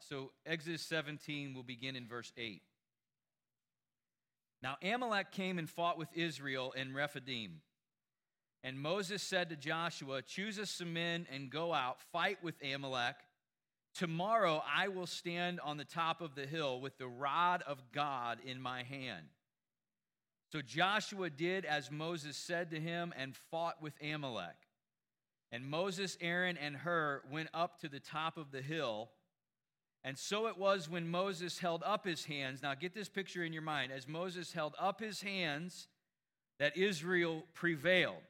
so Exodus 17 will begin in verse 8. Now Amalek came and fought with Israel in Rephidim. And Moses said to Joshua, Choose us some men and go out, fight with Amalek. Tomorrow I will stand on the top of the hill with the rod of God in my hand. So Joshua did as Moses said to him and fought with Amalek. And Moses, Aaron, and Hur went up to the top of the hill. And so it was when Moses held up his hands. Now get this picture in your mind. As Moses held up his hands, that Israel prevailed.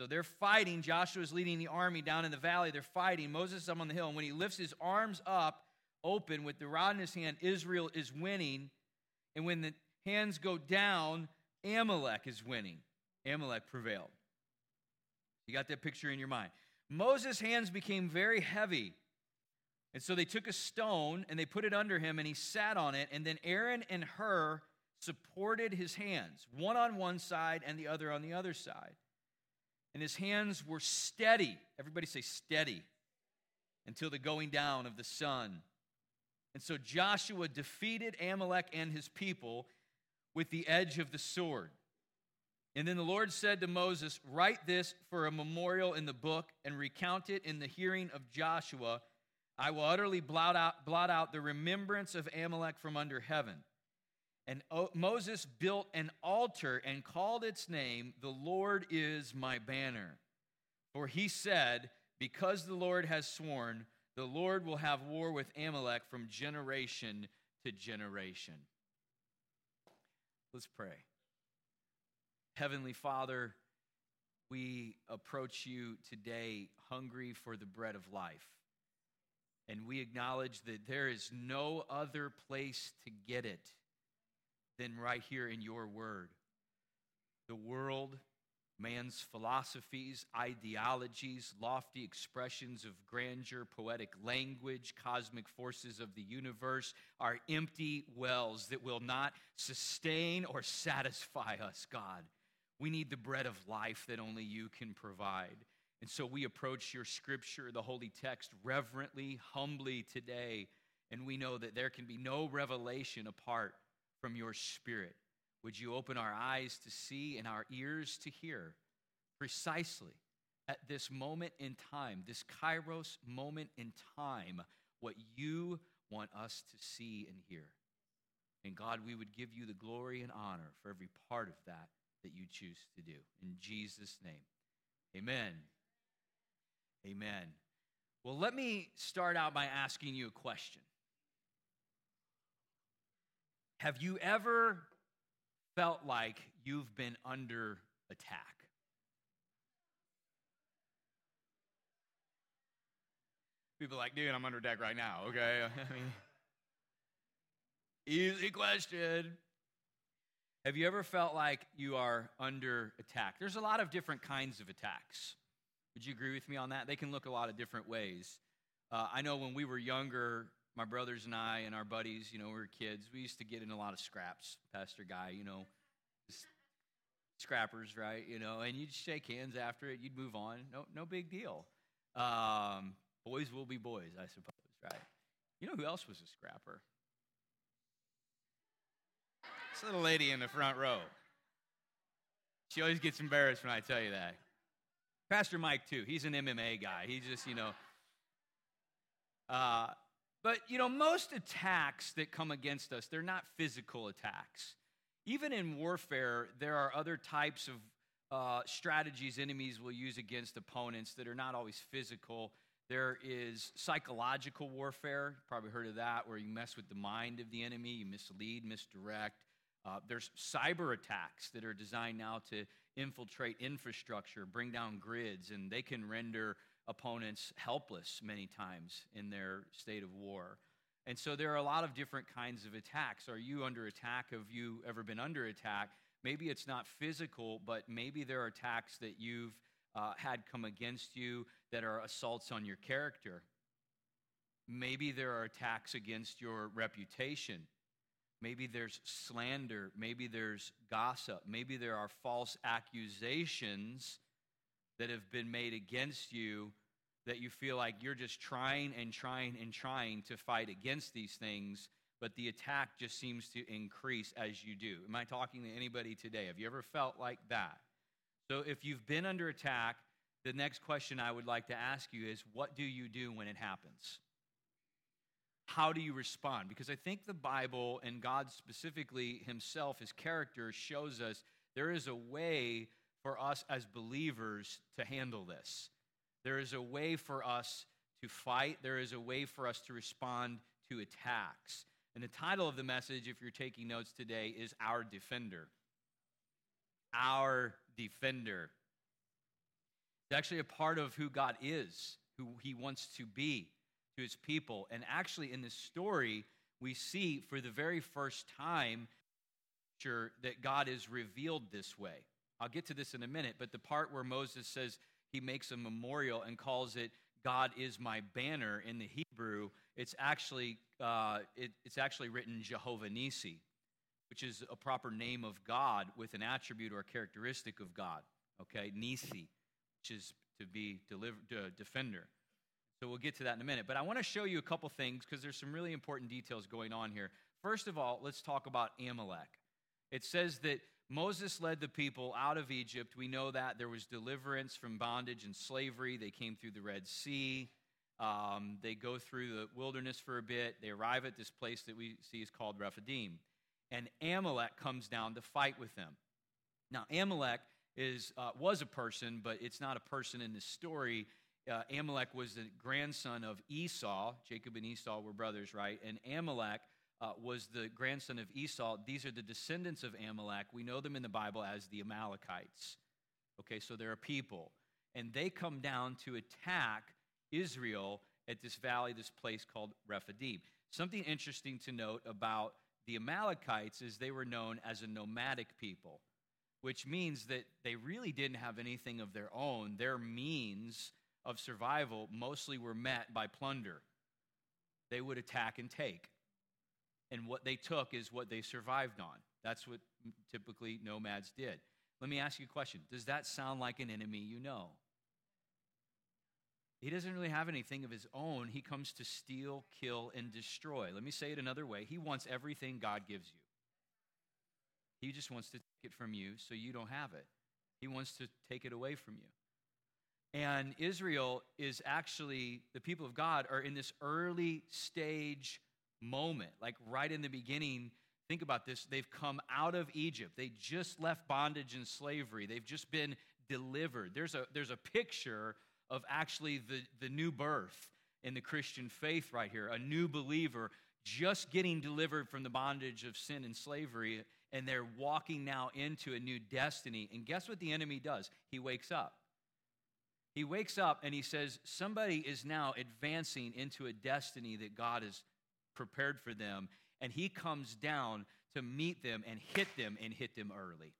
So they're fighting. Joshua's leading the army down in the valley. They're fighting. Moses is up on the hill. And when he lifts his arms up, open with the rod in his hand, Israel is winning. And when the hands go down, Amalek is winning. Amalek prevailed. You got that picture in your mind. Moses' hands became very heavy. And so they took a stone and they put it under him and he sat on it. And then Aaron and Hur supported his hands, one on one side and the other on the other side. And his hands were steady. Everybody say steady until the going down of the sun. And so Joshua defeated Amalek and his people with the edge of the sword. And then the Lord said to Moses, Write this for a memorial in the book and recount it in the hearing of Joshua. I will utterly blot out, blot out the remembrance of Amalek from under heaven. And oh, Moses built an altar and called its name, The Lord is my banner. For he said, Because the Lord has sworn, the Lord will have war with Amalek from generation to generation. Let's pray. Heavenly Father, we approach you today hungry for the bread of life. And we acknowledge that there is no other place to get it than right here in your word. The world, man's philosophies, ideologies, lofty expressions of grandeur, poetic language, cosmic forces of the universe are empty wells that will not sustain or satisfy us, God. We need the bread of life that only you can provide. And so we approach your scripture, the holy text, reverently, humbly today. And we know that there can be no revelation apart from your spirit. Would you open our eyes to see and our ears to hear precisely at this moment in time, this kairos moment in time, what you want us to see and hear? And God, we would give you the glory and honor for every part of that that you choose to do. In Jesus' name, amen. Amen. Well, let me start out by asking you a question. Have you ever felt like you've been under attack? People like, dude, I'm under attack right now, okay? I mean, easy question. Have you ever felt like you are under attack? There's a lot of different kinds of attacks. Would you agree with me on that? They can look a lot of different ways. Uh, I know when we were younger, my brothers and I and our buddies, you know, we were kids, we used to get in a lot of scraps, Pastor Guy, you know, scrappers, right? You know, and you'd shake hands after it, you'd move on. No, no big deal. Um, boys will be boys, I suppose, right? You know who else was a scrapper? This little lady in the front row. She always gets embarrassed when I tell you that. Pastor Mike, too. He's an MMA guy. He's just, you know. Uh, but, you know, most attacks that come against us, they're not physical attacks. Even in warfare, there are other types of uh, strategies enemies will use against opponents that are not always physical. There is psychological warfare. Probably heard of that, where you mess with the mind of the enemy, you mislead, misdirect. Uh, there's cyber attacks that are designed now to infiltrate infrastructure, bring down grids, and they can render opponents helpless many times in their state of war. And so there are a lot of different kinds of attacks. Are you under attack? Have you ever been under attack? Maybe it's not physical, but maybe there are attacks that you've uh, had come against you that are assaults on your character. Maybe there are attacks against your reputation. Maybe there's slander. Maybe there's gossip. Maybe there are false accusations that have been made against you that you feel like you're just trying and trying and trying to fight against these things, but the attack just seems to increase as you do. Am I talking to anybody today? Have you ever felt like that? So if you've been under attack, the next question I would like to ask you is what do you do when it happens? How do you respond? Because I think the Bible and God specifically himself, his character, shows us there is a way for us as believers to handle this. There is a way for us to fight, there is a way for us to respond to attacks. And the title of the message, if you're taking notes today, is Our Defender. Our Defender. It's actually a part of who God is, who He wants to be to His people. And actually, in this story, we see for the very first time that God is revealed this way. I'll get to this in a minute, but the part where Moses says he makes a memorial and calls it God is my banner in the Hebrew, it's actually, uh, it, it's actually written Jehovah Nisi, which is a proper name of God with an attribute or a characteristic of God. Okay, Nisi, which is to be deliver, to defender. So we'll get to that in a minute. But I want to show you a couple things because there's some really important details going on here. First of all, let's talk about Amalek. It says that Moses led the people out of Egypt. We know that there was deliverance from bondage and slavery. They came through the Red Sea. Um, they go through the wilderness for a bit. They arrive at this place that we see is called Rephidim. And Amalek comes down to fight with them. Now, Amalek is, uh, was a person, but it's not a person in this story. Uh, Amalek was the grandson of Esau. Jacob and Esau were brothers, right? And Amalek uh, was the grandson of Esau. These are the descendants of Amalek. We know them in the Bible as the Amalekites. Okay, so they're a people. And they come down to attack Israel at this valley, this place called Rephidim. Something interesting to note about the Amalekites is they were known as a nomadic people, which means that they really didn't have anything of their own. Their means of survival mostly were met by plunder. They would attack and take and what they took is what they survived on. That's what typically nomads did. Let me ask you a question Does that sound like an enemy you know? He doesn't really have anything of his own. He comes to steal, kill, and destroy. Let me say it another way He wants everything God gives you. He just wants to take it from you so you don't have it. He wants to take it away from you. And Israel is actually, the people of God are in this early stage moment, like right in the beginning. Think about this. They've come out of Egypt. They just left bondage and slavery. They've just been delivered. There's a, there's a picture of actually the, the new birth in the Christian faith right here. A new believer just getting delivered from the bondage of sin and slavery, and they're walking now into a new destiny. And guess what the enemy does? He wakes up. He wakes up and he says, Somebody is now advancing into a destiny that God has prepared for them, and he comes down to meet them and hit them and hit them early.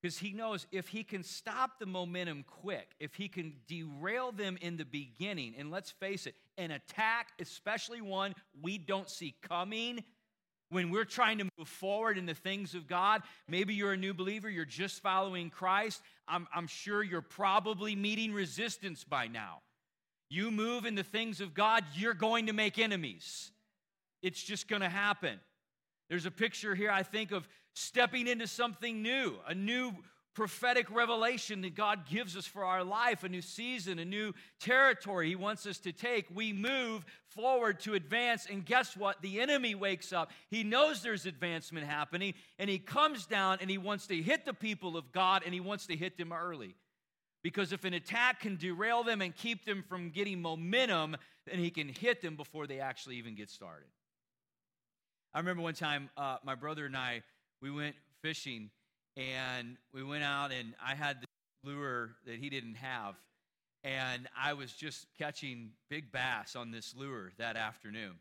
Because he knows if he can stop the momentum quick, if he can derail them in the beginning, and let's face it, an attack, especially one we don't see coming, when we're trying to move forward in the things of God, maybe you're a new believer, you're just following Christ. I'm, I'm sure you're probably meeting resistance by now. You move in the things of God, you're going to make enemies. It's just going to happen. There's a picture here, I think, of stepping into something new, a new prophetic revelation that God gives us for our life, a new season, a new territory He wants us to take. We move forward to advance, and guess what? The enemy wakes up. He knows there's advancement happening, and he comes down and he wants to hit the people of God, and he wants to hit them early. Because if an attack can derail them and keep them from getting momentum, then he can hit them before they actually even get started. I remember one time uh, my brother and I, we went fishing and we went out and I had the lure that he didn't have. And I was just catching big bass on this lure that afternoon.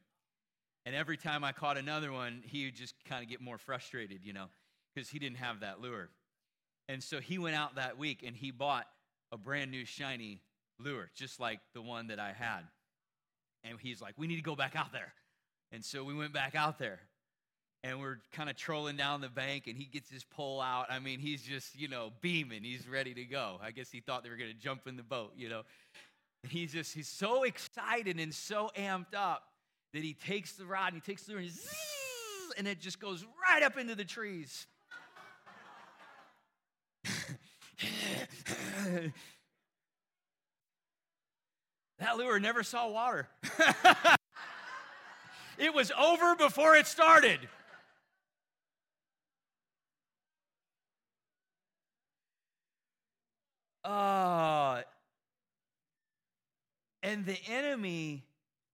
And every time I caught another one, he would just kind of get more frustrated, you know, because he didn't have that lure. And so he went out that week and he bought a brand new shiny lure, just like the one that I had. And he's like, We need to go back out there. And so we went back out there and we're kind of trolling down the bank and he gets his pole out. I mean, he's just, you know, beaming. He's ready to go. I guess he thought they were going to jump in the boat, you know. And he's just, he's so excited and so amped up that he takes the rod and he takes the and, zzz, and it just goes right up into the trees. that lure never saw water. it was over before it started. Uh, and the enemy,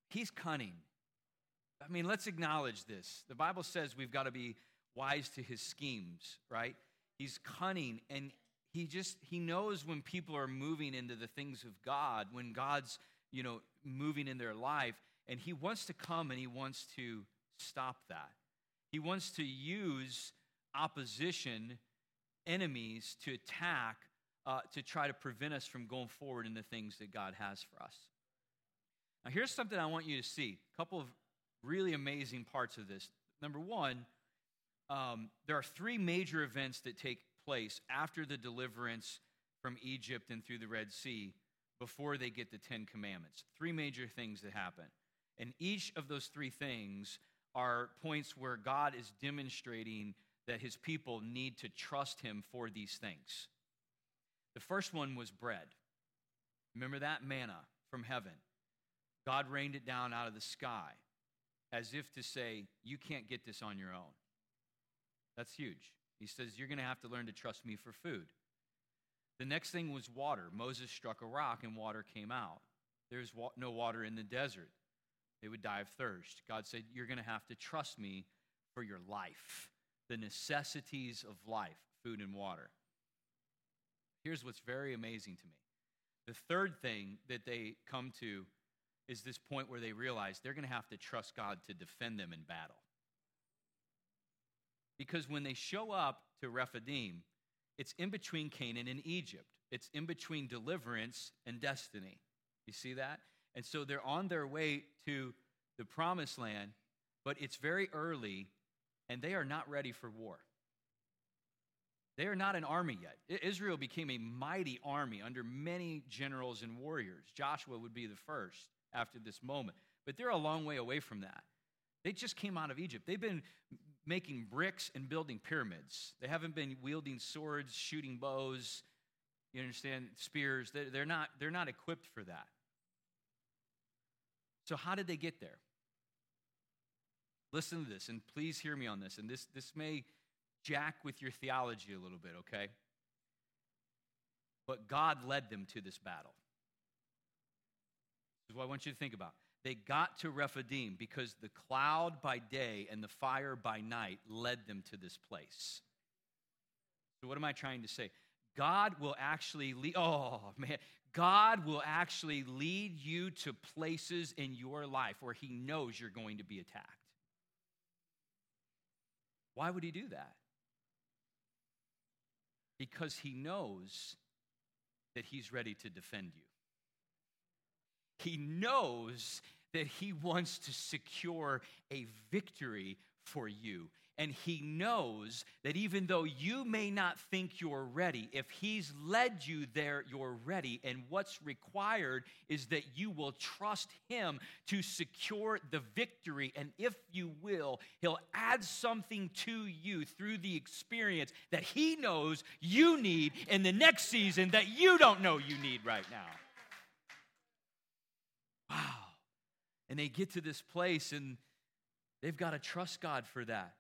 he's cunning. I mean, let's acknowledge this. The Bible says we've got to be wise to his schemes, right? He's cunning and he just he knows when people are moving into the things of God, when God's, you know, moving in their life, and he wants to come and he wants to stop that. He wants to use opposition, enemies to attack uh, to try to prevent us from going forward in the things that God has for us. Now, here's something I want you to see a couple of really amazing parts of this. Number one, um, there are three major events that take place after the deliverance from Egypt and through the Red Sea before they get the Ten Commandments. Three major things that happen. And each of those three things are points where God is demonstrating that his people need to trust him for these things. The first one was bread. Remember that? Manna from heaven. God rained it down out of the sky as if to say, You can't get this on your own. That's huge. He says, You're going to have to learn to trust me for food. The next thing was water. Moses struck a rock and water came out. There's no water in the desert. They would die of thirst. God said, You're going to have to trust me for your life, the necessities of life, food and water. Here's what's very amazing to me. The third thing that they come to is this point where they realize they're going to have to trust God to defend them in battle. Because when they show up to Rephidim, it's in between Canaan and Egypt. It's in between deliverance and destiny. You see that? And so they're on their way to the promised land, but it's very early and they are not ready for war. They are not an army yet. Israel became a mighty army under many generals and warriors. Joshua would be the first after this moment. But they're a long way away from that. They just came out of Egypt. They've been making bricks and building pyramids. They haven't been wielding swords, shooting bows, you understand, spears. They're not, they're not equipped for that. So, how did they get there? Listen to this, and please hear me on this. And this, this may jack with your theology a little bit, okay? But God led them to this battle. This is what I want you to think about. They got to Rephidim because the cloud by day and the fire by night led them to this place. So, what am I trying to say? God will actually lead, oh man, God will actually lead you to places in your life where He knows you're going to be attacked. Why would He do that? Because He knows that He's ready to defend you. He knows that He wants to secure a victory for you. And He knows that even though you may not think you're ready, if He's led you there, you're ready. And what's required is that you will trust Him to secure the victory. And if you will, He'll add something to you through the experience that He knows you need in the next season that you don't know you need right now. Wow. And they get to this place and they've got to trust God for that.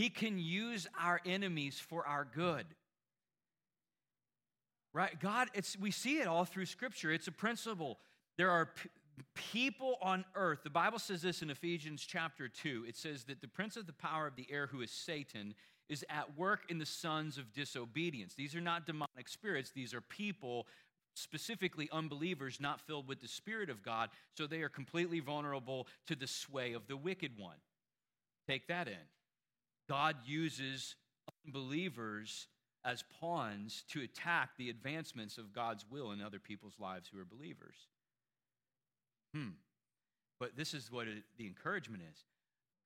He can use our enemies for our good. Right? God, it's, we see it all through Scripture. It's a principle. There are p- people on earth. The Bible says this in Ephesians chapter 2. It says that the prince of the power of the air, who is Satan, is at work in the sons of disobedience. These are not demonic spirits, these are people specifically unbelievers not filled with the Spirit of God, so they are completely vulnerable to the sway of the wicked one. Take that in. God uses unbelievers as pawns to attack the advancements of God's will in other people's lives who are believers. Hmm. But this is what it, the encouragement is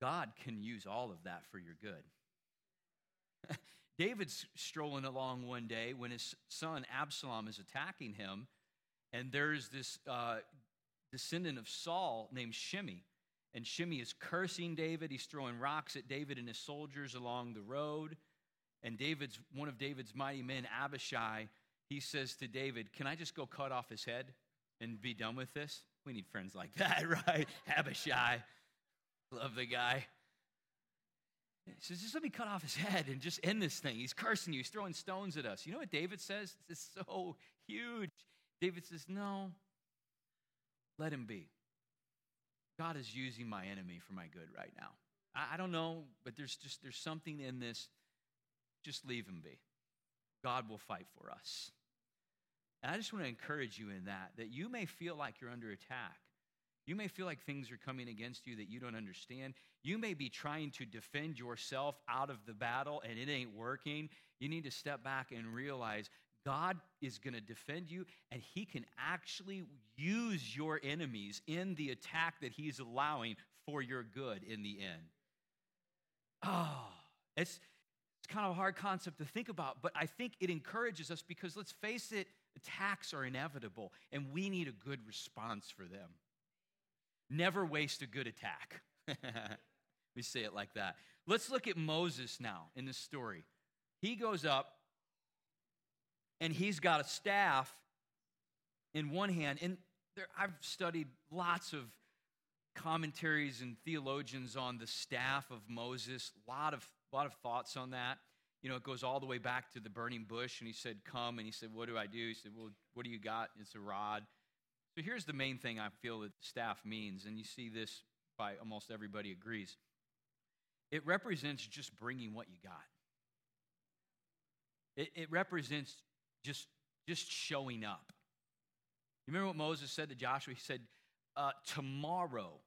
God can use all of that for your good. David's strolling along one day when his son Absalom is attacking him, And there's this uh, descendant of Saul named Shimei. And Shimei is cursing David. He's throwing rocks at David and his soldiers along the road. And David's one of David's mighty men, Abishai, he says to David, Can I just go cut off his head and be done with this? We need friends like that, right? Abishai. Love the guy. He says, just let me cut off his head and just end this thing. He's cursing you. He's throwing stones at us. You know what David says? This is so huge. David says, no, let him be. God is using my enemy for my good right now. I, I don't know, but there's just there's something in this. Just leave him be. God will fight for us. And I just want to encourage you in that, that you may feel like you're under attack. You may feel like things are coming against you that you don't understand. You may be trying to defend yourself out of the battle and it ain't working. You need to step back and realize God is going to defend you and he can actually use your enemies in the attack that he's allowing for your good in the end. Oh, it's, it's kind of a hard concept to think about, but I think it encourages us because let's face it, attacks are inevitable and we need a good response for them. Never waste a good attack. we say it like that. Let's look at Moses now in this story. He goes up and he's got a staff in one hand. And there, I've studied lots of commentaries and theologians on the staff of Moses. A lot of, lot of thoughts on that. You know, it goes all the way back to the burning bush, and he said, Come. And he said, What do I do? He said, Well, what do you got? It's a rod. So here's the main thing I feel that staff means, and you see this by almost everybody agrees. It represents just bringing what you got. It, it represents just, just showing up. You remember what Moses said to Joshua? He said, uh, Tomorrow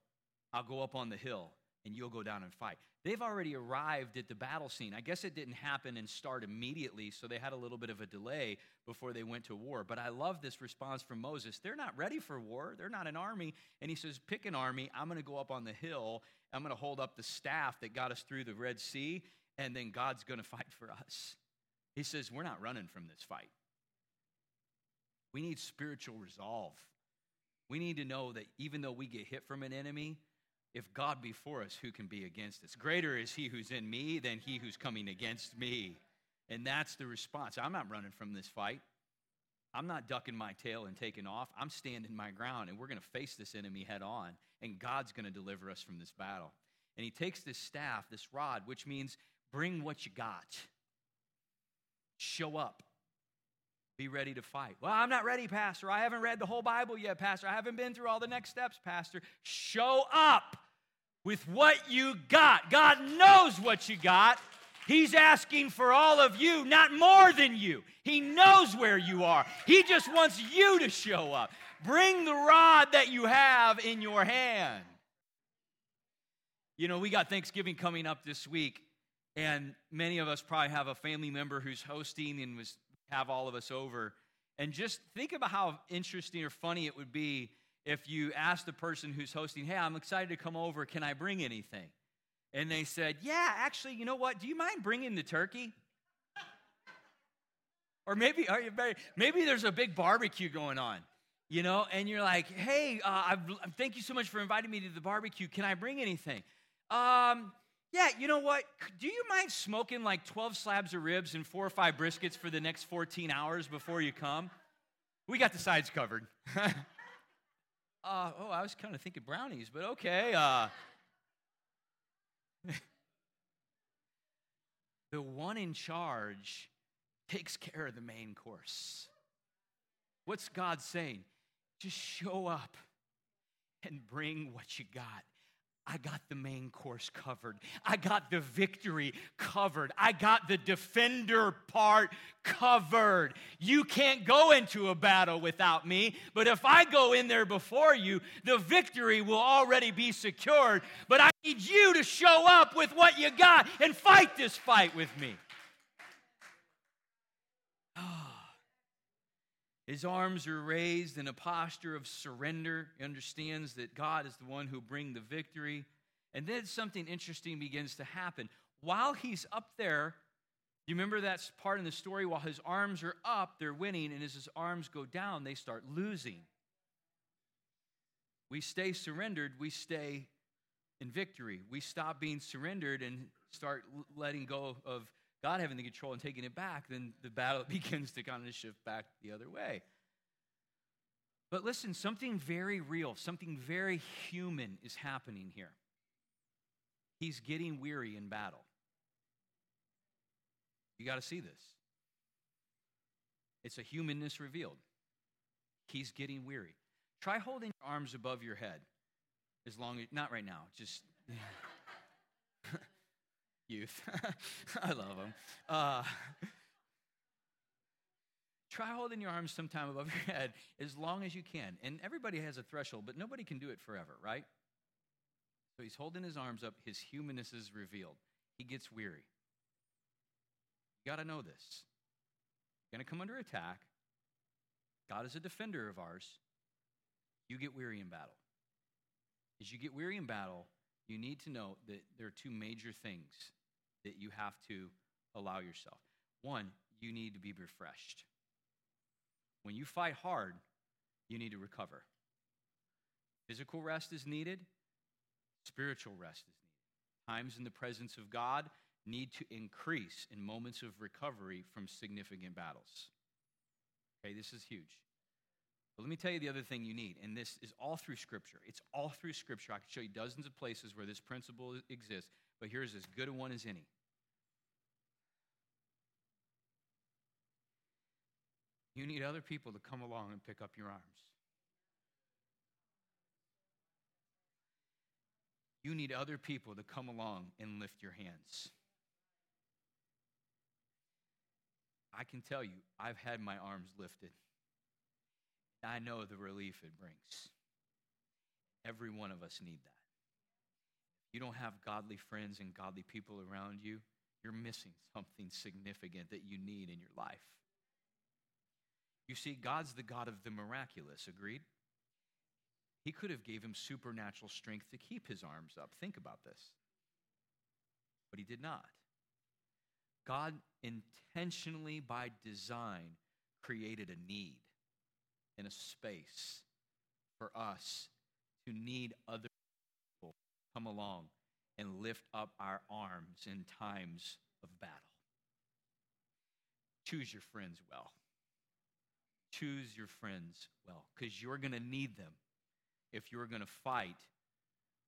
I'll go up on the hill and you'll go down and fight. They've already arrived at the battle scene. I guess it didn't happen and start immediately, so they had a little bit of a delay before they went to war. But I love this response from Moses. They're not ready for war, they're not an army. And he says, Pick an army. I'm going to go up on the hill. I'm going to hold up the staff that got us through the Red Sea, and then God's going to fight for us. He says, We're not running from this fight. We need spiritual resolve. We need to know that even though we get hit from an enemy, if God be for us, who can be against us? Greater is he who's in me than he who's coming against me. And that's the response. I'm not running from this fight. I'm not ducking my tail and taking off. I'm standing my ground, and we're going to face this enemy head on, and God's going to deliver us from this battle. And he takes this staff, this rod, which means bring what you got, show up. Be ready to fight. Well, I'm not ready, Pastor. I haven't read the whole Bible yet, Pastor. I haven't been through all the next steps, Pastor. Show up with what you got. God knows what you got. He's asking for all of you, not more than you. He knows where you are. He just wants you to show up. Bring the rod that you have in your hand. You know, we got Thanksgiving coming up this week, and many of us probably have a family member who's hosting and was have all of us over. And just think about how interesting or funny it would be if you asked the person who's hosting, Hey, I'm excited to come over. Can I bring anything? And they said, Yeah, actually, you know what? Do you mind bringing the turkey? or maybe, are you maybe there's a big barbecue going on, you know, and you're like, Hey, uh, thank you so much for inviting me to the barbecue. Can I bring anything? Um, yeah, you know what? Do you mind smoking like 12 slabs of ribs and four or five briskets for the next 14 hours before you come? We got the sides covered. uh, oh, I was kind of thinking brownies, but okay. Uh, the one in charge takes care of the main course. What's God saying? Just show up and bring what you got. I got the main course covered. I got the victory covered. I got the defender part covered. You can't go into a battle without me, but if I go in there before you, the victory will already be secured. But I need you to show up with what you got and fight this fight with me. His arms are raised in a posture of surrender. He understands that God is the one who bring the victory. And then something interesting begins to happen. While he's up there You remember that part in the story? While his arms are up, they're winning, and as his arms go down, they start losing. We stay surrendered, we stay in victory. We stop being surrendered and start letting go of God having the control and taking it back, then the battle begins to kind of shift back the other way. But listen, something very real, something very human is happening here. He's getting weary in battle. You got to see this. It's a humanness revealed. He's getting weary. Try holding your arms above your head as long as, not right now, just youth. I love them. Uh, try holding your arms sometime above your head as long as you can. And everybody has a threshold, but nobody can do it forever, right? So he's holding his arms up. His humanness is revealed. He gets weary. You got to know this. You're going to come under attack. God is a defender of ours. You get weary in battle. As you get weary in battle, you need to know that there are two major things that you have to allow yourself. One, you need to be refreshed. When you fight hard, you need to recover. Physical rest is needed, spiritual rest is needed. Times in the presence of God need to increase in moments of recovery from significant battles. Okay, this is huge. But let me tell you the other thing you need, and this is all through Scripture. It's all through Scripture. I can show you dozens of places where this principle exists, but here's as good a one as any. You need other people to come along and pick up your arms. You need other people to come along and lift your hands. I can tell you, I've had my arms lifted. I know the relief it brings. Every one of us need that. You don't have godly friends and godly people around you, you're missing something significant that you need in your life. You see, God's the God of the miraculous, agreed? He could have gave him supernatural strength to keep his arms up. Think about this. But he did not. God intentionally by design created a need in a space for us to need other come along and lift up our arms in times of battle. Choose your friends well. Choose your friends well because you're going to need them if you're going to fight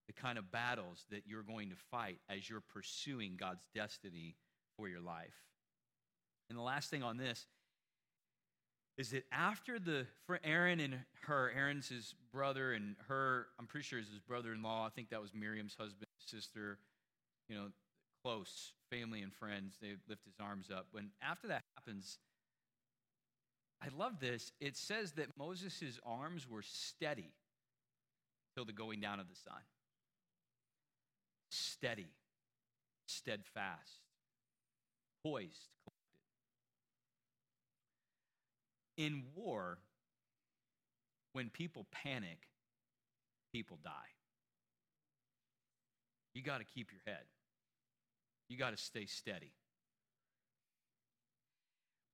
the kind of battles that you're going to fight as you're pursuing God's destiny for your life. And the last thing on this is that after the for Aaron and Hur, Aaron's his brother and Hur, I'm pretty sure is his brother-in-law. I think that was Miriam's husband, sister, you know, close family and friends. They lift his arms up. When after that happens, I love this. It says that Moses' arms were steady till the going down of the sun. Steady, steadfast, poised, In war, when people panic, people die. You got to keep your head. You got to stay steady.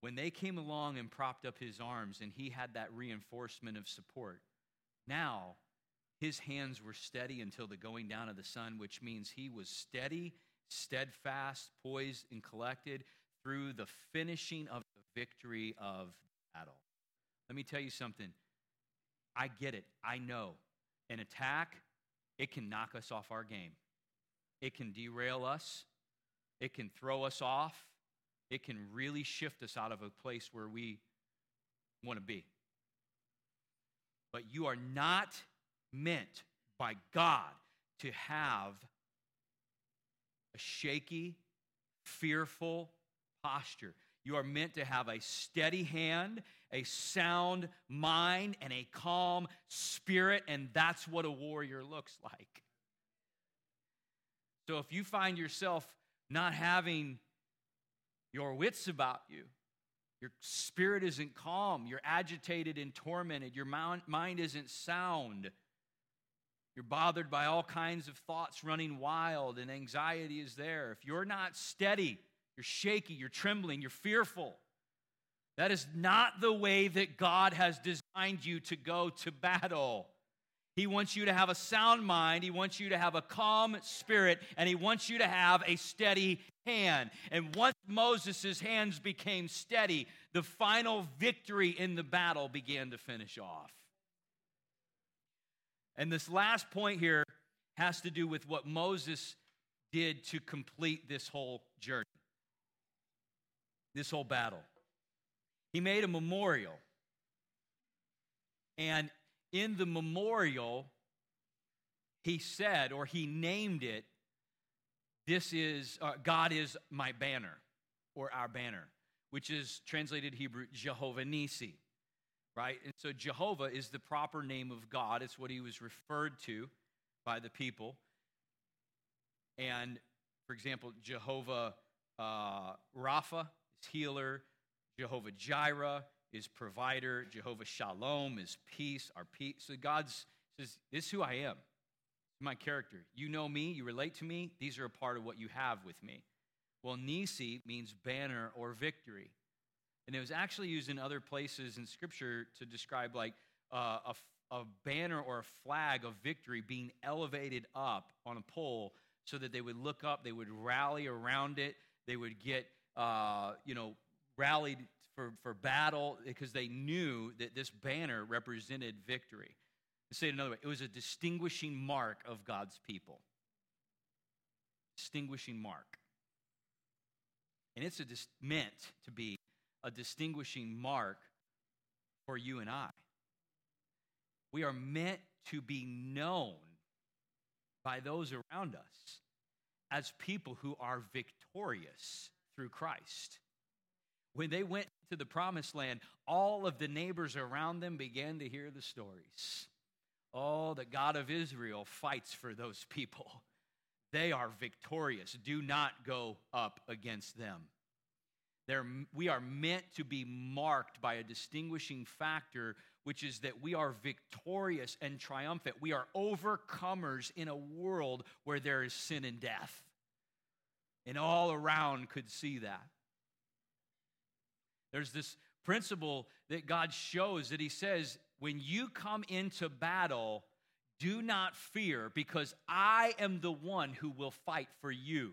When they came along and propped up his arms and he had that reinforcement of support, now his hands were steady until the going down of the sun, which means he was steady, steadfast, poised, and collected through the finishing of the victory of battle. Let me tell you something. I get it. I know. An attack, it can knock us off our game. It can derail us. It can throw us off. It can really shift us out of a place where we want to be. But you are not meant by God to have a shaky, fearful posture. You are meant to have a steady hand, a sound mind, and a calm spirit, and that's what a warrior looks like. So if you find yourself not having your wits about you, your spirit isn't calm, you're agitated and tormented, your mind isn't sound, you're bothered by all kinds of thoughts running wild, and anxiety is there. If you're not steady, You're shaky, you're trembling, you're fearful. That is not the way that God has designed you to go to battle. He wants you to have a sound mind. He wants you to have a calm spirit, and he wants you to have a steady hand. And once Moses' hands became steady, the final victory in the battle began to finish off. And this last point here has to do with what Moses did to complete this whole journey, this whole battle. He made a memorial. And in the memorial, he said, or he named it, This is, uh, God is my banner, or our banner, which is translated Hebrew, Jehovah Nisi, right? And so Jehovah is the proper name of God. It's what he was referred to by the people. And for example, Jehovah uh, Rapha is healer, Jehovah Jireh is provider. Jehovah Shalom is peace, our peace. So God says, This is who I am. My character. You know me, you relate to me, these are a part of what you have with me. Well, Nisi means banner or victory. And it was actually used in other places in Scripture to describe like uh, a, a banner or a flag of victory being elevated up on a pole so that they would look up, they would rally around it, they would get, uh, you know, rallied for, for battle because they knew that this banner represented victory. To say it another way, it was a distinguishing mark of God's people. Distinguishing mark. And it's a dis- meant to be a distinguishing mark for you and I. We are meant to be known by those around us as people who are victorious through Christ. When they went to the promised land, all of the neighbors around them began to hear the stories. Oh, the God of Israel fights for those people. They are victorious. Do not go up against them. They're, we are meant to be marked by a distinguishing factor, which is that we are victorious and triumphant. We are overcomers in a world where there is sin and death. And all around could see that. There's this principle that God shows that He says, when you come into battle, do not fear because I am the one who will fight for you.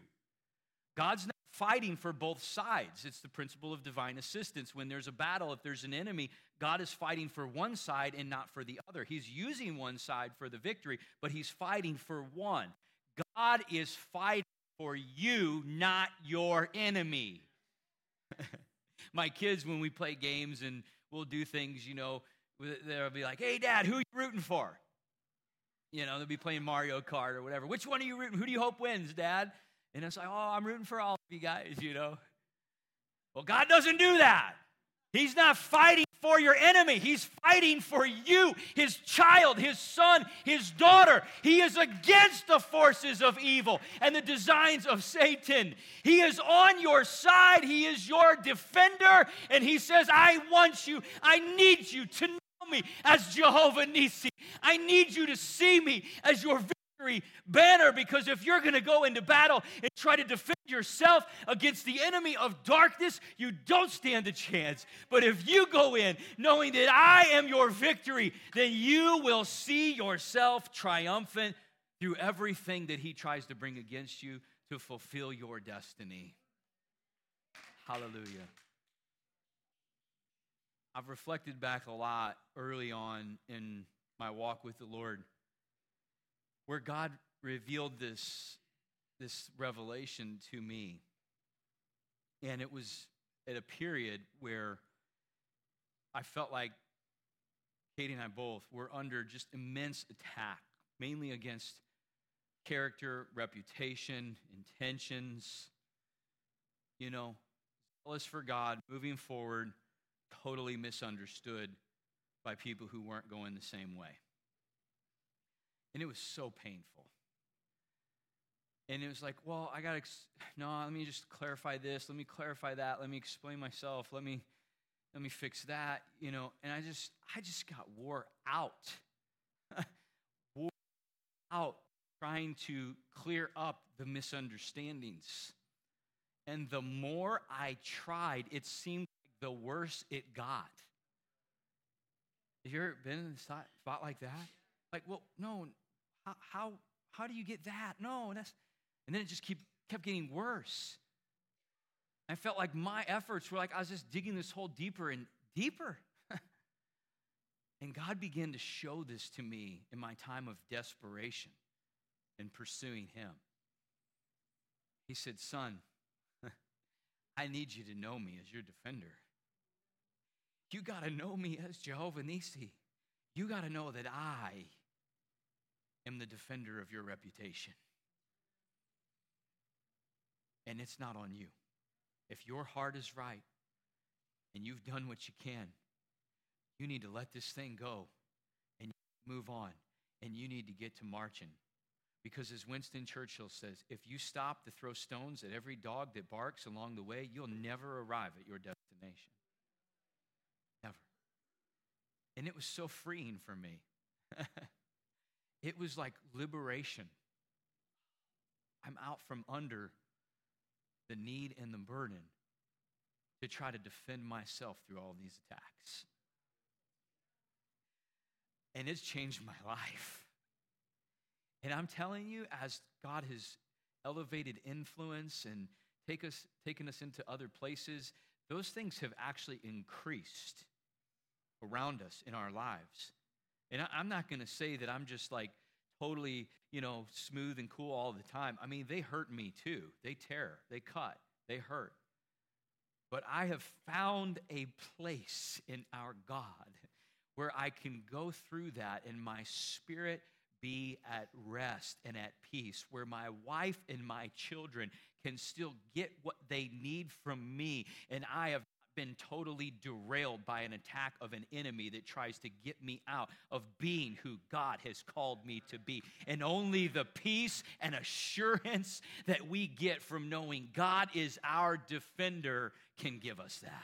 God's not fighting for both sides. It's the principle of divine assistance. When there's a battle, if there's an enemy, God is fighting for one side and not for the other. He's using one side for the victory, but He's fighting for one. God is fighting for you, not your enemy. my kids, when we play games and we'll do things, you know, they'll be like, hey, dad, who are you rooting for? You know, they'll be playing Mario Kart or whatever. Which one are you rooting? Who do you hope wins, dad? And it's like, oh, I'm rooting for all of you guys, you know. Well, God doesn't do that. He's not fighting for your enemy. He's fighting for you, his child, his son, his daughter. He is against the forces of evil and the designs of Satan. He is on your side. He is your defender. And he says, I want you, I need you to know me as Jehovah Nisi. I need you to see me as your banner because if you're going to go into battle and try to defend yourself against the enemy of darkness, you don't stand a chance. But if you go in knowing that I am your victory, then you will see yourself triumphant through everything that he tries to bring against you to fulfill your destiny. Hallelujah. I've reflected back a lot early on in my walk with the Lord where God revealed this, this revelation to me. And it was at a period where I felt like Katie and I both were under just immense attack, mainly against character, reputation, intentions, you know, zealous for God, moving forward, totally misunderstood by people who weren't going the same way. And it was so painful. And it was like, well, I got to, no, let me just clarify this. Let me clarify that. Let me explain myself. Let me, let me fix that, you know. And I just, I just got wore out. wore out trying to clear up the misunderstandings. And the more I tried, it seemed like the worse it got. Have you ever been in a spot like that? Like, well, no, how, how, how do you get that? No, that's, and then it just keep, kept getting worse. I felt like my efforts were like I was just digging this hole deeper and deeper. and God began to show this to me in my time of desperation in pursuing Him. He said, Son, I need you to know me as your defender. You got to know me as Jehovah Nisi. You got to know that I am the defender of your reputation. And it's not on you. If your heart is right and you've done what you can, you need to let this thing go and move on. And you need to get to marching. Because as Winston Churchill says, if you stop to throw stones at every dog that barks along the way, you'll never arrive at your destination. Never. And it was so freeing for me. it was like liberation. I'm out from under the need and the burden to try to defend myself through all these attacks. And it's changed my life. And I'm telling you, as God has elevated influence and take us, taken us into other places, those things have actually increased around us in our lives. And I, I'm not going to say that I'm just like totally, you know, smooth and cool all the time. I mean, they hurt me too. They tear, they cut, they hurt. But I have found a place in our God where I can go through that and my spirit be at rest and at peace, where my wife and my children can still get what they need from me, and I have been totally derailed by an attack of an enemy that tries to get me out of being who God has called me to be. And only the peace and assurance that we get from knowing God is our defender can give us that.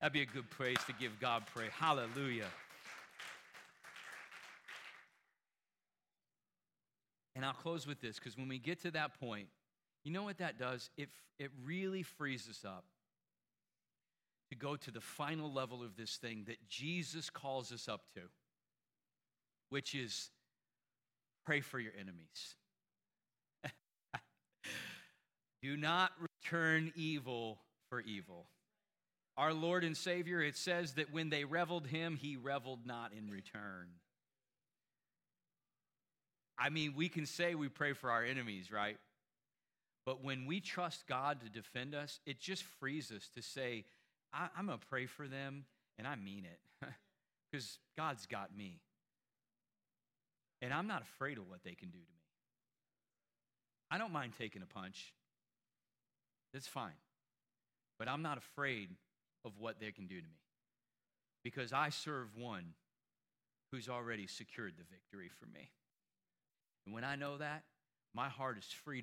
That'd be a good praise to give God praise. Hallelujah. And I'll close with this because when we get to that point, you know what that does? It, it really frees us up to go to the final level of this thing that Jesus calls us up to, which is pray for your enemies. Do not return evil for evil. Our Lord and Savior, it says that when they reveled him, he reveled not in return. I mean, we can say we pray for our enemies, right? But when we trust God to defend us, it just frees us to say, I, am going to pray for them, and I mean it because God's got me. And I'm not afraid of what they can do to me. I don't mind taking a punch, that's fine. But I'm not afraid of what they can do to me because I serve one who's already secured the victory for me. And when I know that, my heart is free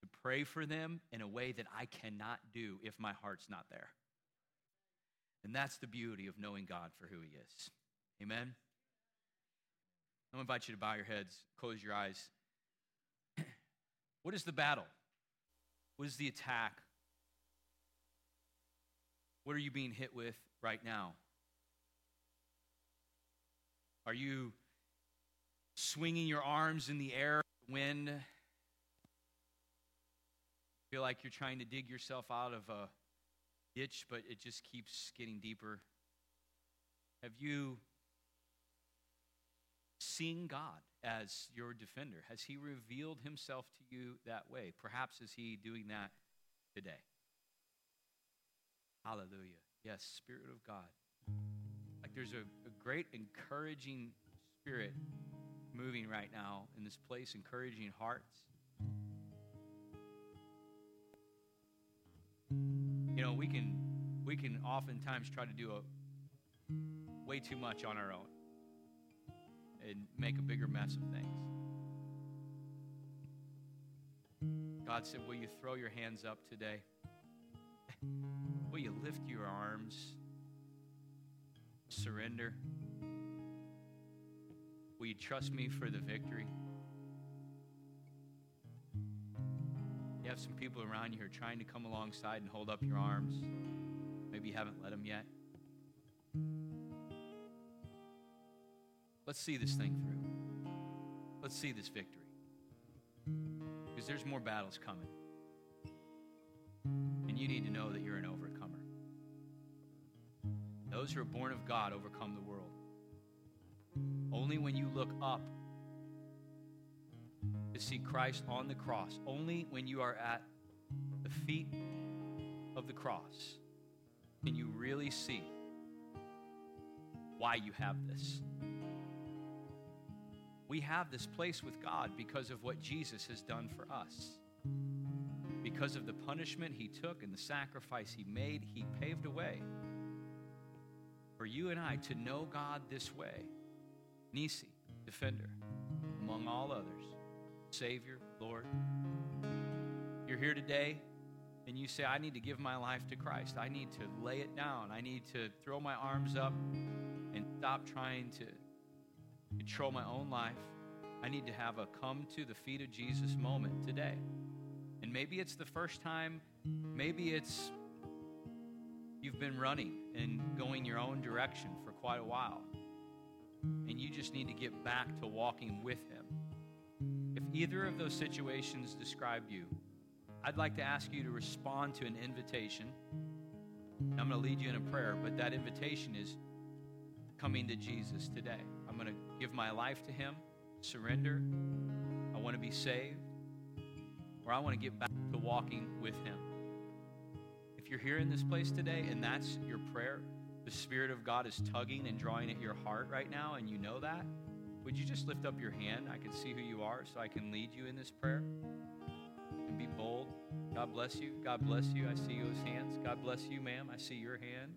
to pray for them in a way that I cannot do if my heart's not there. And that's the beauty of knowing God for who He is. Amen? To invite you to bow your heads, close your eyes. what is the battle? What is the attack? What are you being hit with right now? Are you swinging your arms in the air, wind? Feel like you're trying to dig yourself out of a ditch, but it just keeps getting deeper. Have you seen God as your defender? Has He revealed Himself to you that way? Perhaps is He doing that today? Hallelujah. Yes, Spirit of God. Like there's a, a great encouraging spirit moving right now in this place, encouraging hearts. You know, we can we can oftentimes try to do a way too much on our own and make a bigger mess of things. God said, Will you throw your hands up today? Will you lift your arms? Surrender. Will you trust me for the victory? Have some people around you who are trying to come alongside and hold up your arms. Maybe you haven't let them yet. Let's see this thing through. Let's see this victory. Because there's more battles coming. And you need to know that you're an overcomer. Those who are born of God overcome the world. Only when you look up to see Christ on the cross, only when you are at the feet of the cross, can you really see why you have this. We have this place with God because of what Jesus has done for us. Because of the punishment he took and the sacrifice he made, he paved a way for you and I to know God this way. Nissi, defender, among all others, Savior, Lord. You're here today and you say, I need to give my life to Christ. I need to lay it down. I need to throw my arms up and stop trying to control my own life. I need to have a come to the feet of Jesus moment today. And maybe it's the first time, maybe it's you've been running and going your own direction for quite a while, and you just need to get back to walking with Him. Either of those situations describe you, I'd like to ask you to respond to an invitation. I'm going to lead you in a prayer, but that invitation is coming to Jesus today. I'm going to give my life to Him, surrender. I want to be saved, or I want to get back to walking with Him If you're here in this place today and that's your prayer, the Spirit of God is tugging and drawing at your heart right now, and you know that, would you just lift up your hand? I can see who you are so I can lead you in this prayer. And be bold. God bless you. God bless you. I see those hands. God bless you, ma'am. I see your hand.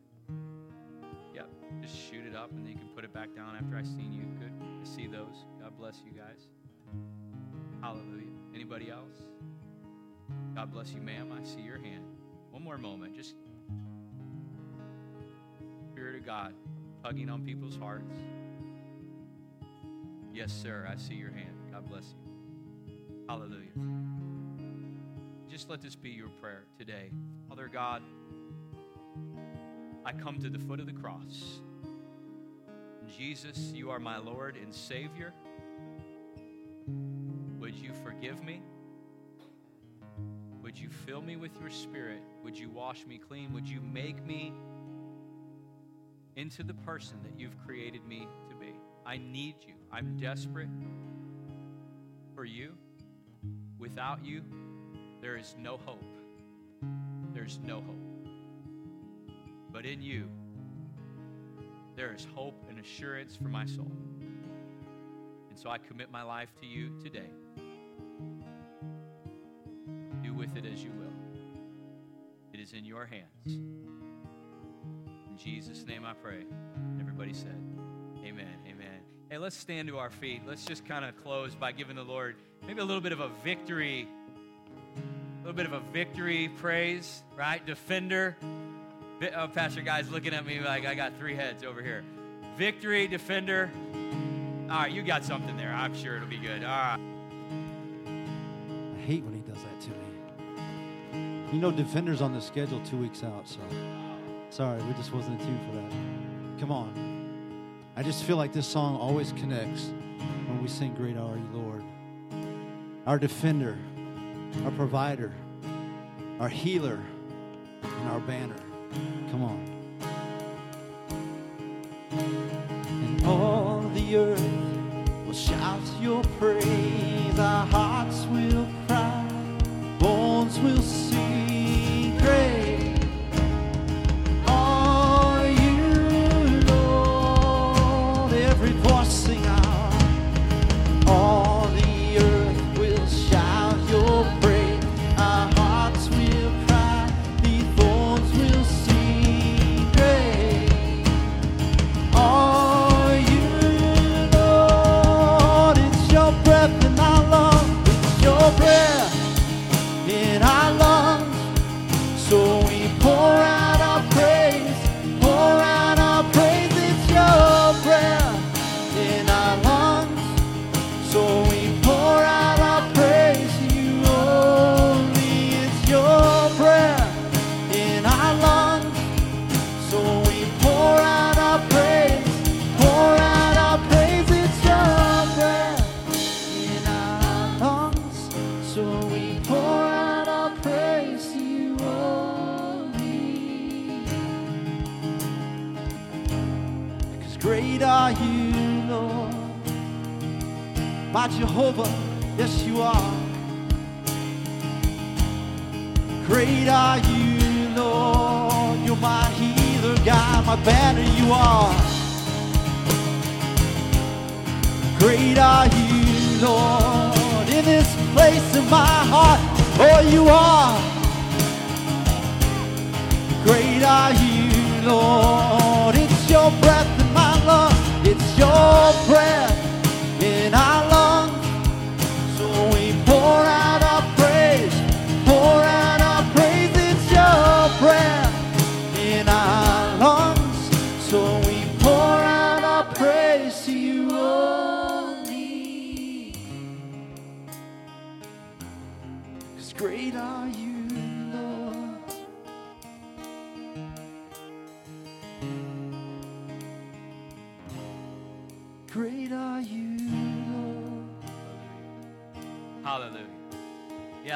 Yep. Just shoot it up and then you can put it back down after I've seen you. Good to see those. God bless you guys. Hallelujah. Anybody else? God bless you, ma'am. I see your hand. One more moment. Just Spirit of God tugging on people's hearts. Yes, sir. I see your hand. God bless you. Hallelujah. Just let this be your prayer today. Father God, I come to the foot of the cross. Jesus, you are my Lord and Savior. Would you forgive me? Would you fill me with your spirit? Would you wash me clean? Would you make me into the person that you've created me to be? I need you. I'm desperate for you. Without you, there is no hope. There's no hope. But in you, there is hope and assurance for my soul. And so I commit my life to you today Do with it as you will. It is in your hands. In Jesus' name I pray. Everybody said, Amen. Hey, let's stand to our feet. Let's just kind of close by giving the Lord maybe a little bit of a victory, a little bit of a victory praise, right? Defender. Oh, Pastor Guy's looking at me like I got three heads over here. Victory, defender. All right, you got something there. I'm sure it'll be good. All right. I hate when he does that to me. You know, Defender's on the schedule two weeks out, so sorry, we just wasn't in tune for that. Come on. I just feel like this song always connects when we sing Great Are You, Lord. Our defender, our provider, our healer, and our banner. Come on. And all the earth My Jehovah, yes, you are. Great are you, Lord. You're my healer, God, my banner, you are. Great are you, Lord. In this place in my heart, oh, you are. Great are you, Lord. It's your breath in my lungs. It's your breath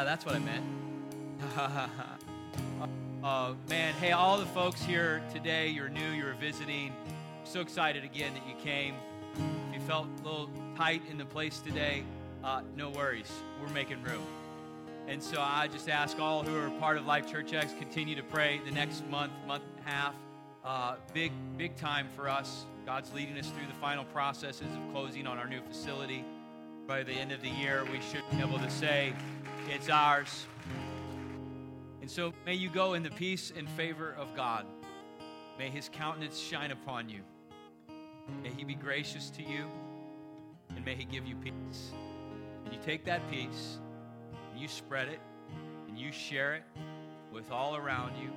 that's what I meant. uh, man, hey, all the folks here today, you're new, you're visiting. So excited again that you came. If you felt a little tight in the place today, uh, no worries. We're making room. And so I just ask all who are part of Life Church X continue to pray the next month, month and a half. Uh, big, big time for us. God's leading us through the final processes of closing on our new facility. By the end of the year, we should be able to say it's ours. And so may you go in the peace and favor of God. May his countenance shine upon you. May he be gracious to you, and may he give you peace. And you take that peace, and you spread it, and you share it with all around you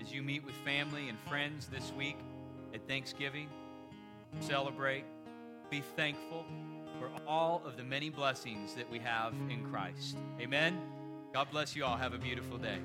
as you meet with family and friends this week at Thanksgiving. Celebrate, be thankful for all of the many blessings that we have in Christ. Amen. God bless you all. Have a beautiful day.